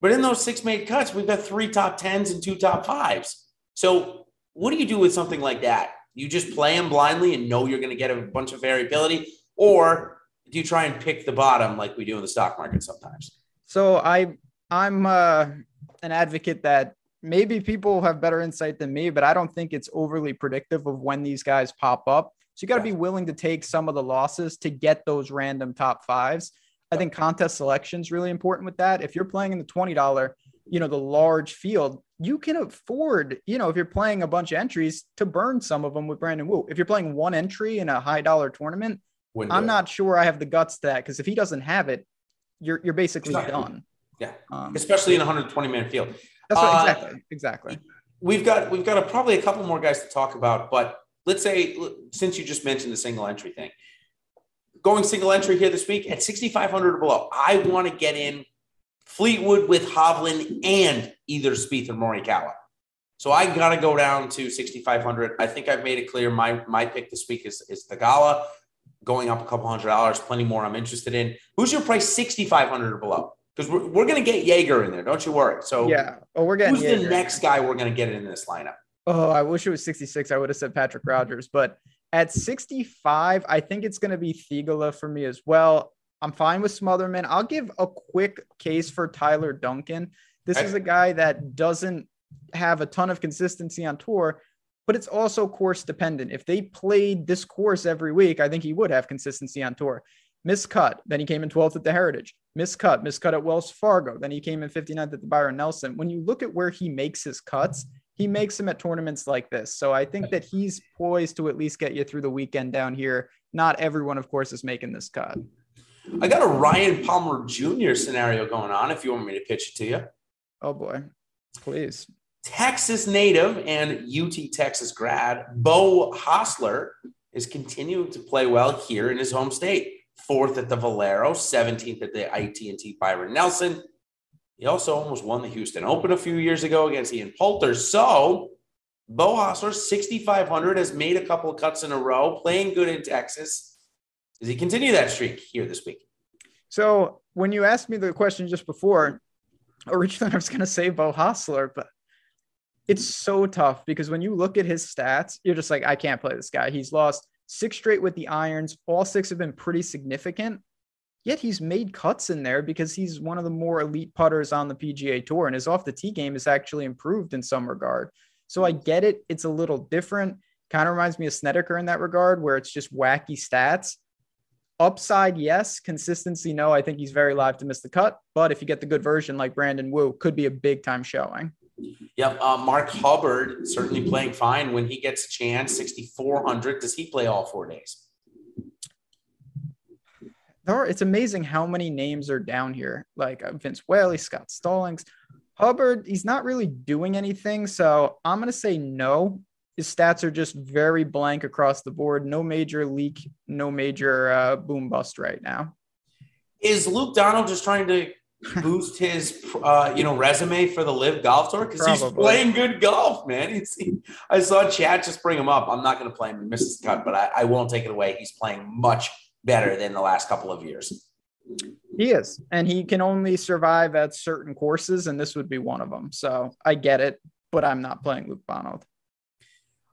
but in those six made cuts, we've got three top tens and two top fives. So, what do you do with something like that? You just play them blindly and know you're going to get a bunch of variability, or do you try and pick the bottom like we do in the stock market sometimes? So I I'm uh, an advocate that maybe people have better insight than me, but I don't think it's overly predictive of when these guys pop up. So you got to yeah. be willing to take some of the losses to get those random top fives. I think contest selection is really important with that. If you're playing in the $20, you know, the large field, you can afford, you know, if you're playing a bunch of entries to burn some of them with Brandon Wu. If you're playing one entry in a high dollar tournament. I'm not sure I have the guts to that because if he doesn't have it, you're you're basically done. Yeah, um, especially in a 120 man field. That's uh, exactly exactly. We've got we've got a, probably a couple more guys to talk about, but let's say since you just mentioned the single entry thing, going single entry here this week at 6,500 or below, I want to get in Fleetwood with Hovland and either Spieth or Morikawa. So I got to go down to 6,500. I think I've made it clear. My my pick this week is is Theegala, going up a couple hundred dollars. Plenty more I'm interested in. Who's your price 6,500 or below? Because we're, we're going to get Jaeger in there. Don't you worry. So yeah. Oh, we're getting who's the next guy we're going to get in this lineup? Oh, I wish it was 66. I would have said Patrick Rodgers, but At 65, I think it's going to be Theegala for me as well. I'm fine with Smotherman. I'll give a quick case for Tyler Duncan. This is a guy that doesn't have a ton of consistency on tour, but it's also course dependent. If they played this course every week, I think he would have consistency on tour. Miscut, then he came in 12th at the Heritage. Miscut, miscut at Wells Fargo. Then he came in 59th at the Byron Nelson. When you look at where he makes his cuts, he makes them at tournaments like this. So I think that he's poised to at least get you through the weekend down here. Not everyone, of course, is making this cut. I got a Ryan Palmer Jr. scenario going on if you want me to pitch it to you. Oh boy, please. Texas native and UT Texas grad Beau Hossler is continuing to play well here in his home state. Fourth at the Valero, 17th at the AT&T Byron Nelson. He also almost won the Houston Open a few years ago against Ian Poulter. So Beau Hossler, 6,500, has made a couple of cuts in a row, playing good in Texas. Does he continue that streak here this week? So when you asked me the question just before, originally I was going to say Beau Hossler, but it's so tough because when you look at his stats, you're just like, I can't play this guy. He's lost six straight with the irons. All six have been pretty significant. Yet he's made cuts in there because he's one of the more elite putters on the PGA Tour, and his off the tee game is actually improved in some regard. So I get it; it's a little different. Kind of reminds me of Snedeker in that regard, where it's just wacky stats. Upside, yes. Consistency, no. I think he's very live to miss the cut. But if you get the good version like Brandon Wu, could be a big time showing. Yep. Uh, Mark Hubbard certainly playing fine when he gets a chance. 6,400. Does he play all four days? There are, it's amazing how many names are down here. Like uh, Vince Whaley, Scott Stallings, Hubbard. He's not really doing anything. So I'm going to say no. His stats are just very blank across the board. No major leak, no major uh, boom bust right now. Is Luke Donald just trying to boost his uh, you know resume for the Live Golf Tour because he's playing good golf, man. He's, he, I saw Chad just bring him up. I'm not going to play him. He misses the cut, but I, I won't take it away. He's playing much better than the last couple of years. He is, and he can only survive at certain courses, and this would be one of them. So I get it, but I'm not playing Luke Donald.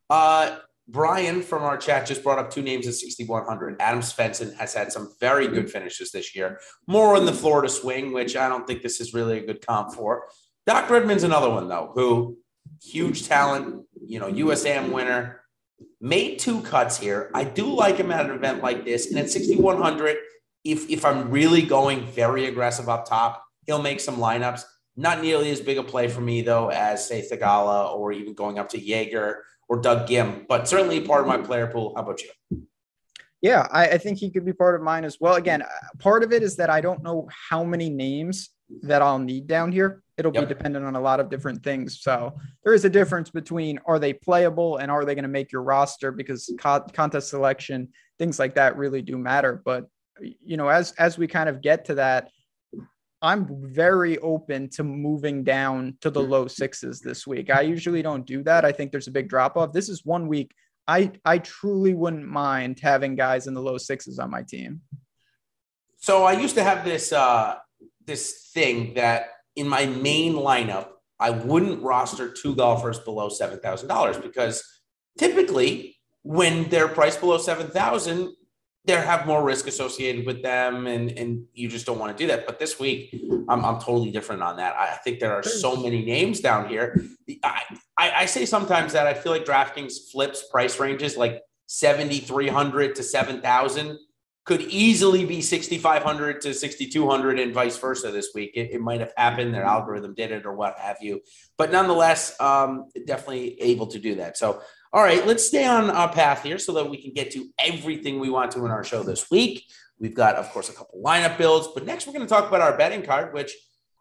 Uh, Brian from our chat just brought up two names at 6,100. Adam Svensson has had some very good finishes this year, more in the Florida swing, which I don't think this is really a good comp for. Doc Redman's another one, though, who huge talent, you know, USAM winner, made two cuts here. I do like him at an event like this. And at 6,100, if, if I'm really going very aggressive up top, he'll make some lineups. Not nearly as big a play for me, though, as, say, Theegala or even going up to Jaeger or Doug Ghim, but certainly part of my player pool. How about you? Yeah, I, I, think he could be part of mine as well. Again, part of it is that I don't know how many names that I'll need down here. It'll yep. be dependent on a lot of different things. So there is a difference between are they playable and are they going to make your roster because co- contest selection, things like that really do matter. But you know, as as we kind of get to that, I'm very open to moving down to the low sixes this week. I usually don't do that. I think there's a big drop off. This is one week I I truly wouldn't mind having guys in the low sixes on my team. So I used to have this uh this thing that in my main lineup I wouldn't roster two golfers below seven thousand dollars because typically when they're priced below seven thousand, there have more risk associated with them and and you just don't want to do that. But this week i'm, I'm totally different on that. I think there are so many names down here. I, I, I say sometimes that i feel like draftkings flips price ranges like 7300 to 7000 could easily be 6500 to 6200 and vice versa this week it, it might have happened their algorithm did it or what have you but nonetheless um, definitely able to do that so all right, let's stay on our path here so that we can get to everything we want to in our show this week. We've got, of course, a couple lineup builds, but next we're going to talk about our betting card, which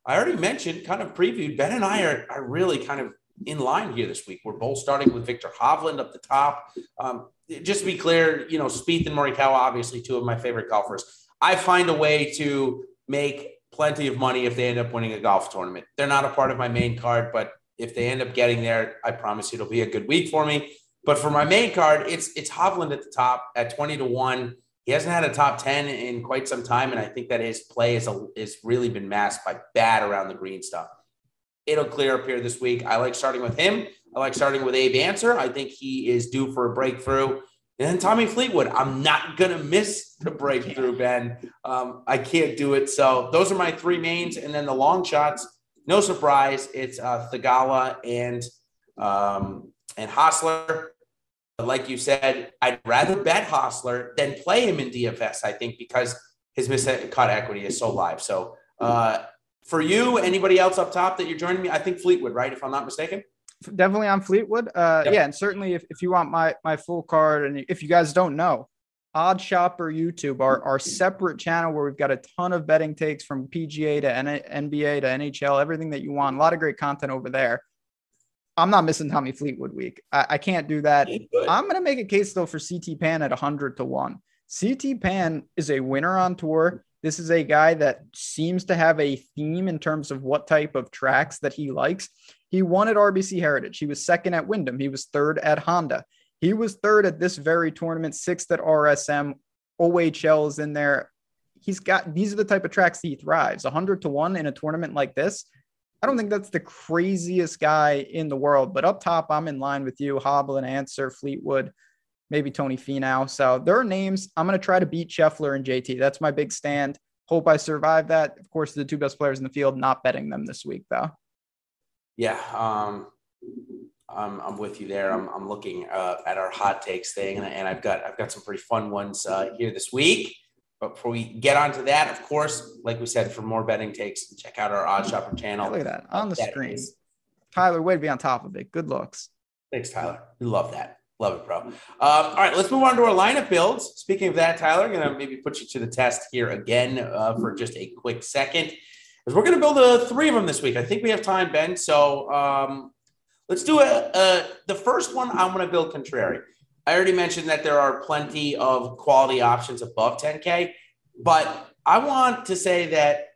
I already mentioned, kind of previewed. Ben and I are, are really kind of in line here this week. We're both starting with Viktor Hovland up the top. Um, just to be clear, you know, Spieth and Morikawa, obviously two of my favorite golfers. I find a way to make plenty of money if they end up winning a golf tournament. They're not a part of my main card, but if they end up getting there, I promise it'll be a good week for me. But for my main card, it's it's Hovland at the top at 20 to 1. He hasn't had a top 10 in quite some time. And I think that his play is, a, is really been masked by bad around the green stuff. It'll clear up here this week. I like starting with him. I like starting with Abe Ancer. I think he is due for a breakthrough. And then Tommy Fleetwood. I'm not going to miss the breakthrough, Ben. Um, I can't do it. So those are my three mains. And then the long shots, no surprise, it's uh, Theegala and um, and Hossler. Like you said, I'd rather bet Hossler than play him in DFS, I think, because his miscut equity is so live. So uh, for you, anybody else up top that you're joining me? I think Fleetwood, right? If I'm not mistaken. Definitely on Fleetwood. Uh, yep. Yeah, and certainly if, if you want my my full card, and if you guys don't know, OddsShopper YouTube, our, our separate channel where we've got a ton of betting takes from PGA to N- NBA to NHL, everything that you want. A lot of great content over there. I'm not missing Tommy Fleetwood week. I, I can't do that. I'm going to make a case though for CT Pan at 100 to 1. CT Pan is a winner on tour. This is a guy that seems to have a theme in terms of what type of tracks that he likes. He won at RBC Heritage. He was second at Wyndham. He was third at Honda. He was third at this very tournament, sixth at RSM. OHL is in there. He's got these are the type of tracks he thrives. 100 to 1 in a tournament like this I don't think that's the craziest guy in the world, but up top, I'm in line with you. Hovland, Ancer, Fleetwood, maybe Tony Finau. So there are names. I'm going to try to beat Scheffler and JT. That's my big stand. Hope I survive that. Of course, the two best players in the field, not betting them this week, though. Yeah. Um, I'm, I'm with you there. I'm, I'm looking uh, at our hot takes thing, and, and I've got I've got some pretty fun ones uh, here this week. But before we get onto that, of course, like we said, for more betting takes, check out our OddsShopper channel. Look at that on the that screen. Is... Tyler, way to be on top of it. Good looks. Thanks, Tyler. We love that. Love it, bro. Um, all right, let's move on to our lineup builds. Speaking of that, Tyler, I'm going to maybe put you to the test here again uh, for just a quick second. Because we're going to build a, three of them this week. I think we have time, Ben. So um, let's do a, a, the first one. I'm going to build contrary. I already mentioned that there are plenty of quality options above 10K, but I want to say that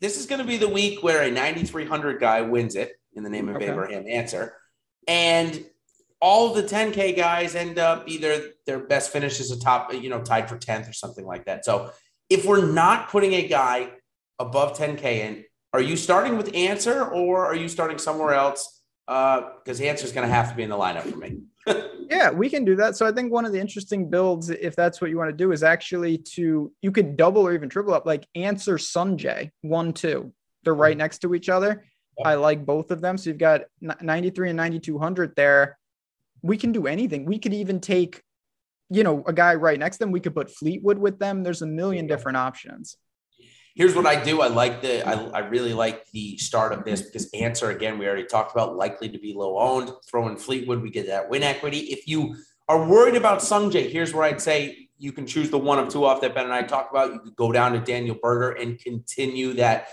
this is going to be the week where a 9,300 guy wins it in the name of okay. Abraham Ancer. And all the 10K guys end up either their best finish is a top, you know, tied for 10th or something like that. So if we're not putting a guy above 10K in, are you starting with Ancer or are you starting somewhere else? Because uh, Ancer is going to have to be in the lineup for me. yeah, we can do that. So I think one of the interesting builds, if that's what you want to do, is actually to you could double or even triple up, like Ancer Sungjae one two. They're right next to each other. I like both of them. So you've got 93 and 9200 there. We can do anything. We could even take, you know, a guy right next to them. We could put Fleetwood with them. There's a million different options here's what I do. I like the I, I really like the start of this because Ancer, again, we already talked about likely to be low owned. Throw in Fleetwood, we get that win equity. If you are worried about Sungjae, here's where I'd say you can choose the one of two off that Ben and I talked about. You could go down to Daniel Berger and continue that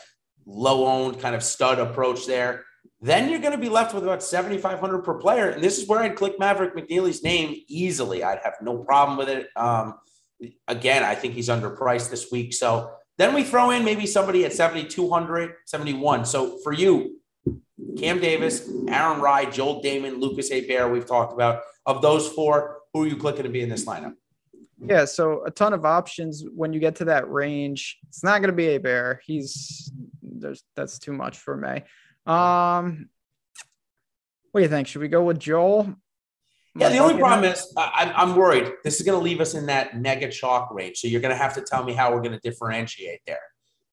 low owned kind of stud approach there. Then you're going to be left with about 7,500 per player. And this is where I'd click Maverick McNealy's name easily. I'd have no problem with it. Um, again, I think he's underpriced this week. So then we throw in maybe somebody at 7,200, 71. So for you, Cam Davis, Aaron Rai, Joel Dahmen, Lucas Herbert, we've talked about. Of those four, who are you clicking to be in this lineup? Yeah, so a ton of options when you get to that range. It's not going to be a bear. He's there's that's too much for me. Um, what do you think? Should we go with Joel? Yeah, the only problem is I, I'm worried. This is going to leave us in that mega chalk range. So you're going to have to tell me how we're going to differentiate there.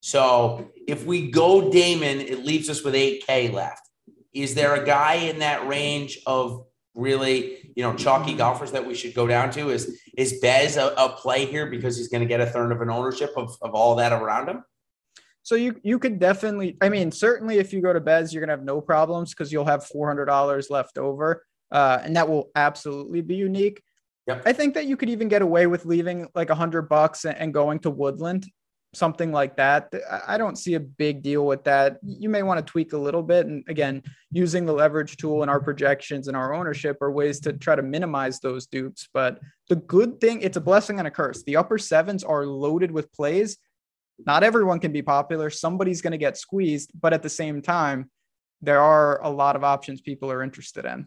So if we go Dahmen, it leaves us with 8K left. Is there a guy in that range of really, you know, chalky golfers that we should go down to? Is is Bez a, a play here because he's going to get a third of an ownership of, of all that around him? So you you could definitely, I mean, certainly if you go to Bez, you're gonna have no problems because you'll have four hundred dollars left over uh, and that will absolutely be unique. Yep. I think that you could even get away with leaving like a hundred bucks and going to Woodland, something like that. I don't see a big deal with that. You may want to tweak a little bit. And again, using the leverage tool and our projections and our ownership are ways to try to minimize those dupes. But the good thing, it's a blessing and a curse. The upper sevens are loaded with plays. Not everyone can be popular. Somebody's going to get squeezed. But at the same time, there are a lot of options people are interested in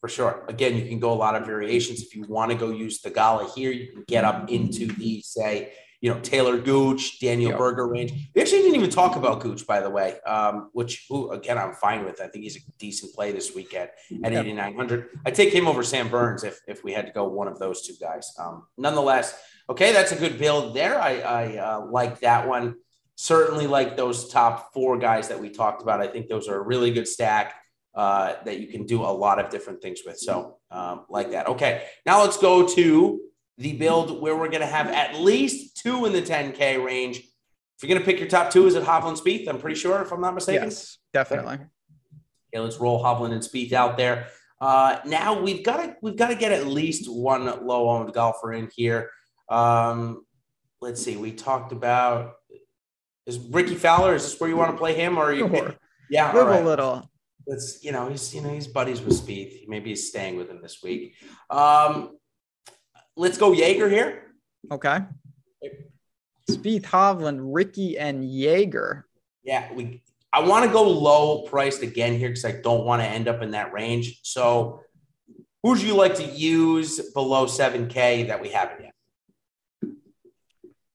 for sure. Again, you can go a lot of variations. If you want to go use the gala here, you can get up into the say you know, Taylor Gooch, Daniel yep. Berger range. We actually didn't even talk about Gooch, by the way, um, which, who, again, I'm fine with. I think he's a decent play this weekend at yep. 8,900. I'd take him over Sam Burns if, if we had to go one of those two guys. Um, nonetheless, okay, that's a good build there. I, I uh, like that one. Certainly like those top four guys that we talked about. I think those are a really good stack. Uh, that you can do a lot of different things with. So, um, like that. Okay, now let's go to the build where we're going to have at least two in the 10K range. If you're going to pick your top two, is it Hovland Spieth? I'm pretty sure, if I'm not mistaken. Yes, definitely. Okay, let's roll Hovland and Spieth out there. Uh, now we've got to we've got to get at least one low owned golfer in here. Um, let's see. We talked about is Rickie Fowler. Is this where you want to play him, or are you? Sure. Yeah, live right. a little. Let's you know he's you know he's buddies with Spieth. Maybe he's staying with him this week. Um, let's go Jaeger here. Okay. Spieth, Hovland, Rickie, and Jaeger. Yeah, we. I want to go low priced again here because I don't want to end up in that range. So, who would you like to use below seven K that we haven't yet?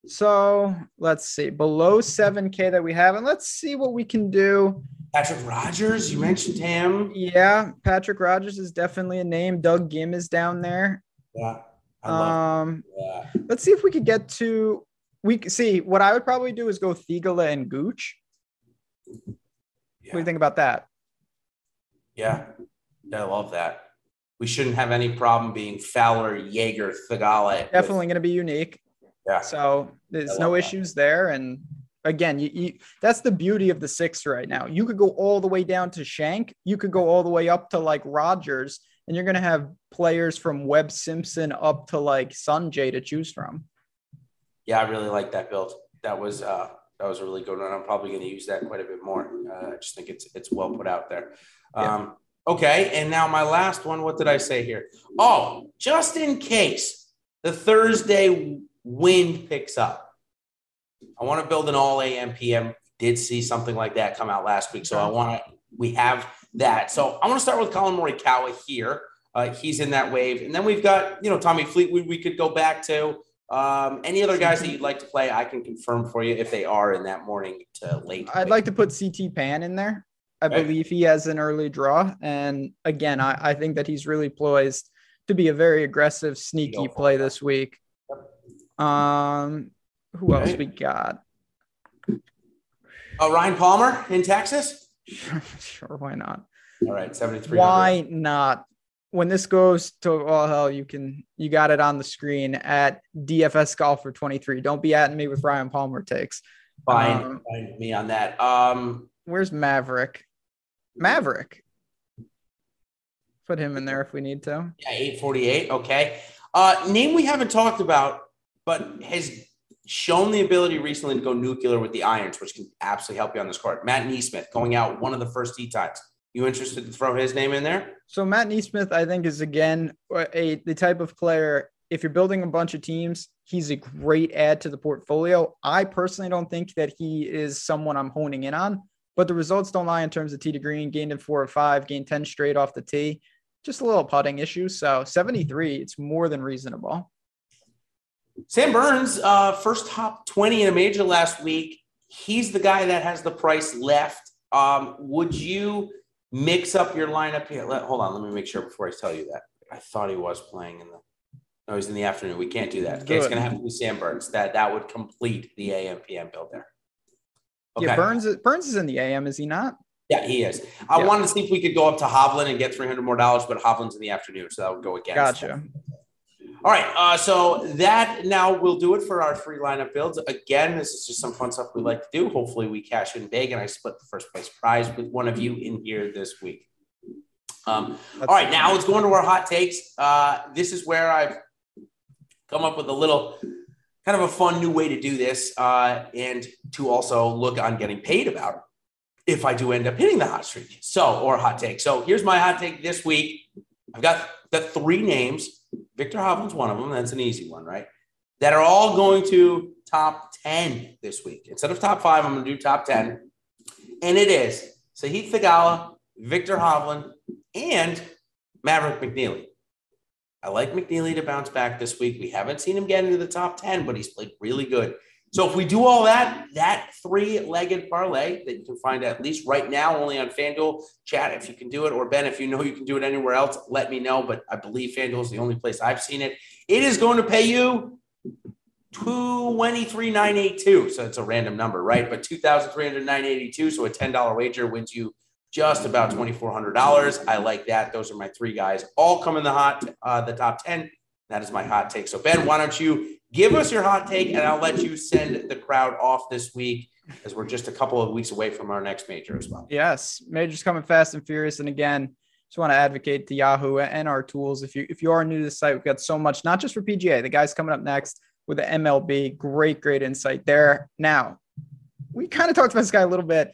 So let's see, below 7K that we have, and let's see what we can do. Patrick Rodgers, you mentioned him. Yeah, Patrick Rodgers is definitely a name. Doug Ghim is down there. Yeah. Um, yeah. let's see if we could get to we see what I would probably do is go Theegala and Gooch. Yeah. What do you think about that? Yeah, I love that. We shouldn't have any problem being Fowler, Jaeger, Theegala. Definitely going to be unique. Yeah. So there's no that. issues there, and again, you, you, that's the beauty of the six right now. You could go all the way down to Schenk. You could go all the way up to like Rodgers, and you're going to have players from Webb Simpson up to like Sungjae to choose from. Yeah, I really like that build. That was uh, that was a really good one. I'm probably going to use that quite a bit more. Uh, I just think it's it's well put out there. Yeah. Um, okay, and now my last one. What did I say here? Oh, just in case the Thursday wind picks up, I want to build an all AM PM. Did see something like that come out last week, so I want to. We have that. So I want to start with Collin Morikawa here. Uh, he's in that wave. And then we've got, you know, Tommy Fleetwood we could go back to. Um, any other guys that you'd like to play, I can confirm for you if they are in that morning to late. I'd like to put CT Pan in there. I okay. believe he has an early draw. And again, I, I think that he's really poised to be a very aggressive, sneaky play this week. Um, who else we got? Uh, Ryan Palmer in Texas. sure, why not? All right, 73. Why not? When this goes to all hell, you can you got it on the screen at DFS Golfer 23. Don't be at me with Ryan Palmer takes. Fine, um, find me on that. Um, where's Maverick? Maverick. Put him in there if we need to. Yeah, 848. Okay. Uh, name we haven't talked about, but has shown the ability recently to go nuclear with the irons, which can absolutely help you on this court. Matt NeSmith going out one of the first tee times. You interested to throw his name in there? So Matt NeSmith, I think, is again a the type of player. If you're building a bunch of teams, he's a great add to the portfolio. I personally don't think that he is someone I'm honing in on, but the results don't lie in terms of tee to green. Gained in four or five, gained ten straight off the tee. Just a little putting issue. So 73, it's more than reasonable. Sam Burns, uh, first top 20 in a major last week. He's the guy that has the price left. Um, would you mix up your lineup here? Let, hold on, let me make sure before I tell you that. I thought he was playing in the. No, he's in the afternoon. We can't do that. Okay, it's going to have to be Sam Burns. That that would complete the AM PM build there. Okay. Yeah, Burns. Burns is in the AM, is he not? Yeah, he is. I yeah. wanted to see if we could go up to Hovland and get three hundred more dollars, but Hovland's in the afternoon, so that would go against. Gotcha. All right, uh, so that now will do it for our free lineup builds. Again, this is just some fun stuff we like to do. Hopefully, we cash in big, and I split the first place prize with one of you in here this week. Um, all right, now let's go into our hot takes. Uh, this is where I've come up with a little kind of a fun new way to do this, uh, and to also look on getting paid about it if I do end up hitting the hot streak. So, or hot take. So here's my hot take this week. I've got the three names Viktor Hovland's one of them. That's an easy one, right? That are all going to top 10 this week. Instead of top five, I'm going to do top 10. And it is Sahith Theegala, Viktor Hovland, and Maverick McNealy. I like McNealy to bounce back this week. We haven't seen him get into the top 10, but he's played really good. So if we do all that, that three-legged parlay that you can find at least right now only on FanDuel, chat if you can do it, or Ben, if you know you can do it anywhere else, let me know. But I believe FanDuel is the only place I've seen it. It is going to pay you 223,982. So it's a random number, right? But 2,309.82. So a $10 wager wins you just about $2,400. I like that. Those are my three guys. All come in the hot, uh, the top 10. That is my hot take. So Ben, why don't you give us your hot take and I'll let you send the crowd off this week as we're just a couple of weeks away from our next major as well. Yes, majors coming fast and furious. And again, just want to advocate to Yahoo and our tools. If you if you are new to the site, we've got so much, not just for PGA. The guys coming up next with the MLB, great, great insight there. Now, we kind of talked about this guy a little bit.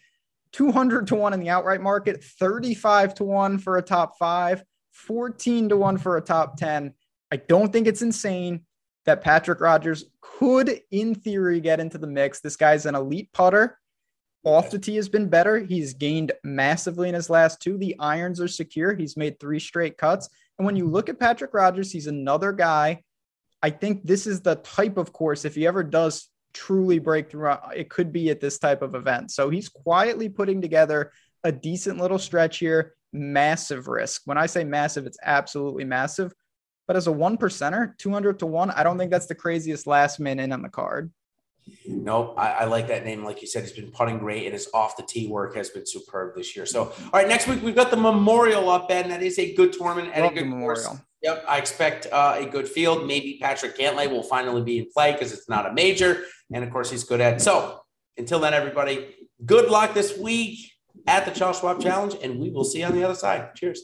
200 to 1 in the outright market, 35 to 1 for a top five, 14 to 1 for a top 10. I don't think it's insane that Patrick Rodgers could, in theory, get into the mix. This guy's an elite putter. Off the tee has been better. He's gained massively in his last two. The irons are secure. He's made three straight cuts. And when you look at Patrick Rodgers, he's another guy. I think this is the type of course, if he ever does truly break through, uh, it could be at this type of event. So he's quietly putting together a decent little stretch here. Massive risk. When I say massive, it's absolutely massive. But as a one percenter, 200 to one, I don't think that's the craziest last man in on the card. No, I, I, like that name. Like you said, he's been putting great, and his off the tee work has been superb this year. So, all right, next week we've got the Memorial up, and that is a good tournament and Love a good Memorial. Course. Yep, I expect uh, a good field. Maybe Patrick Cantlay will finally be in play because it's not a major, and of course he's good at. So, until then, everybody, good luck this week at the Charles Schwab Challenge, and we will see you on the other side. Cheers.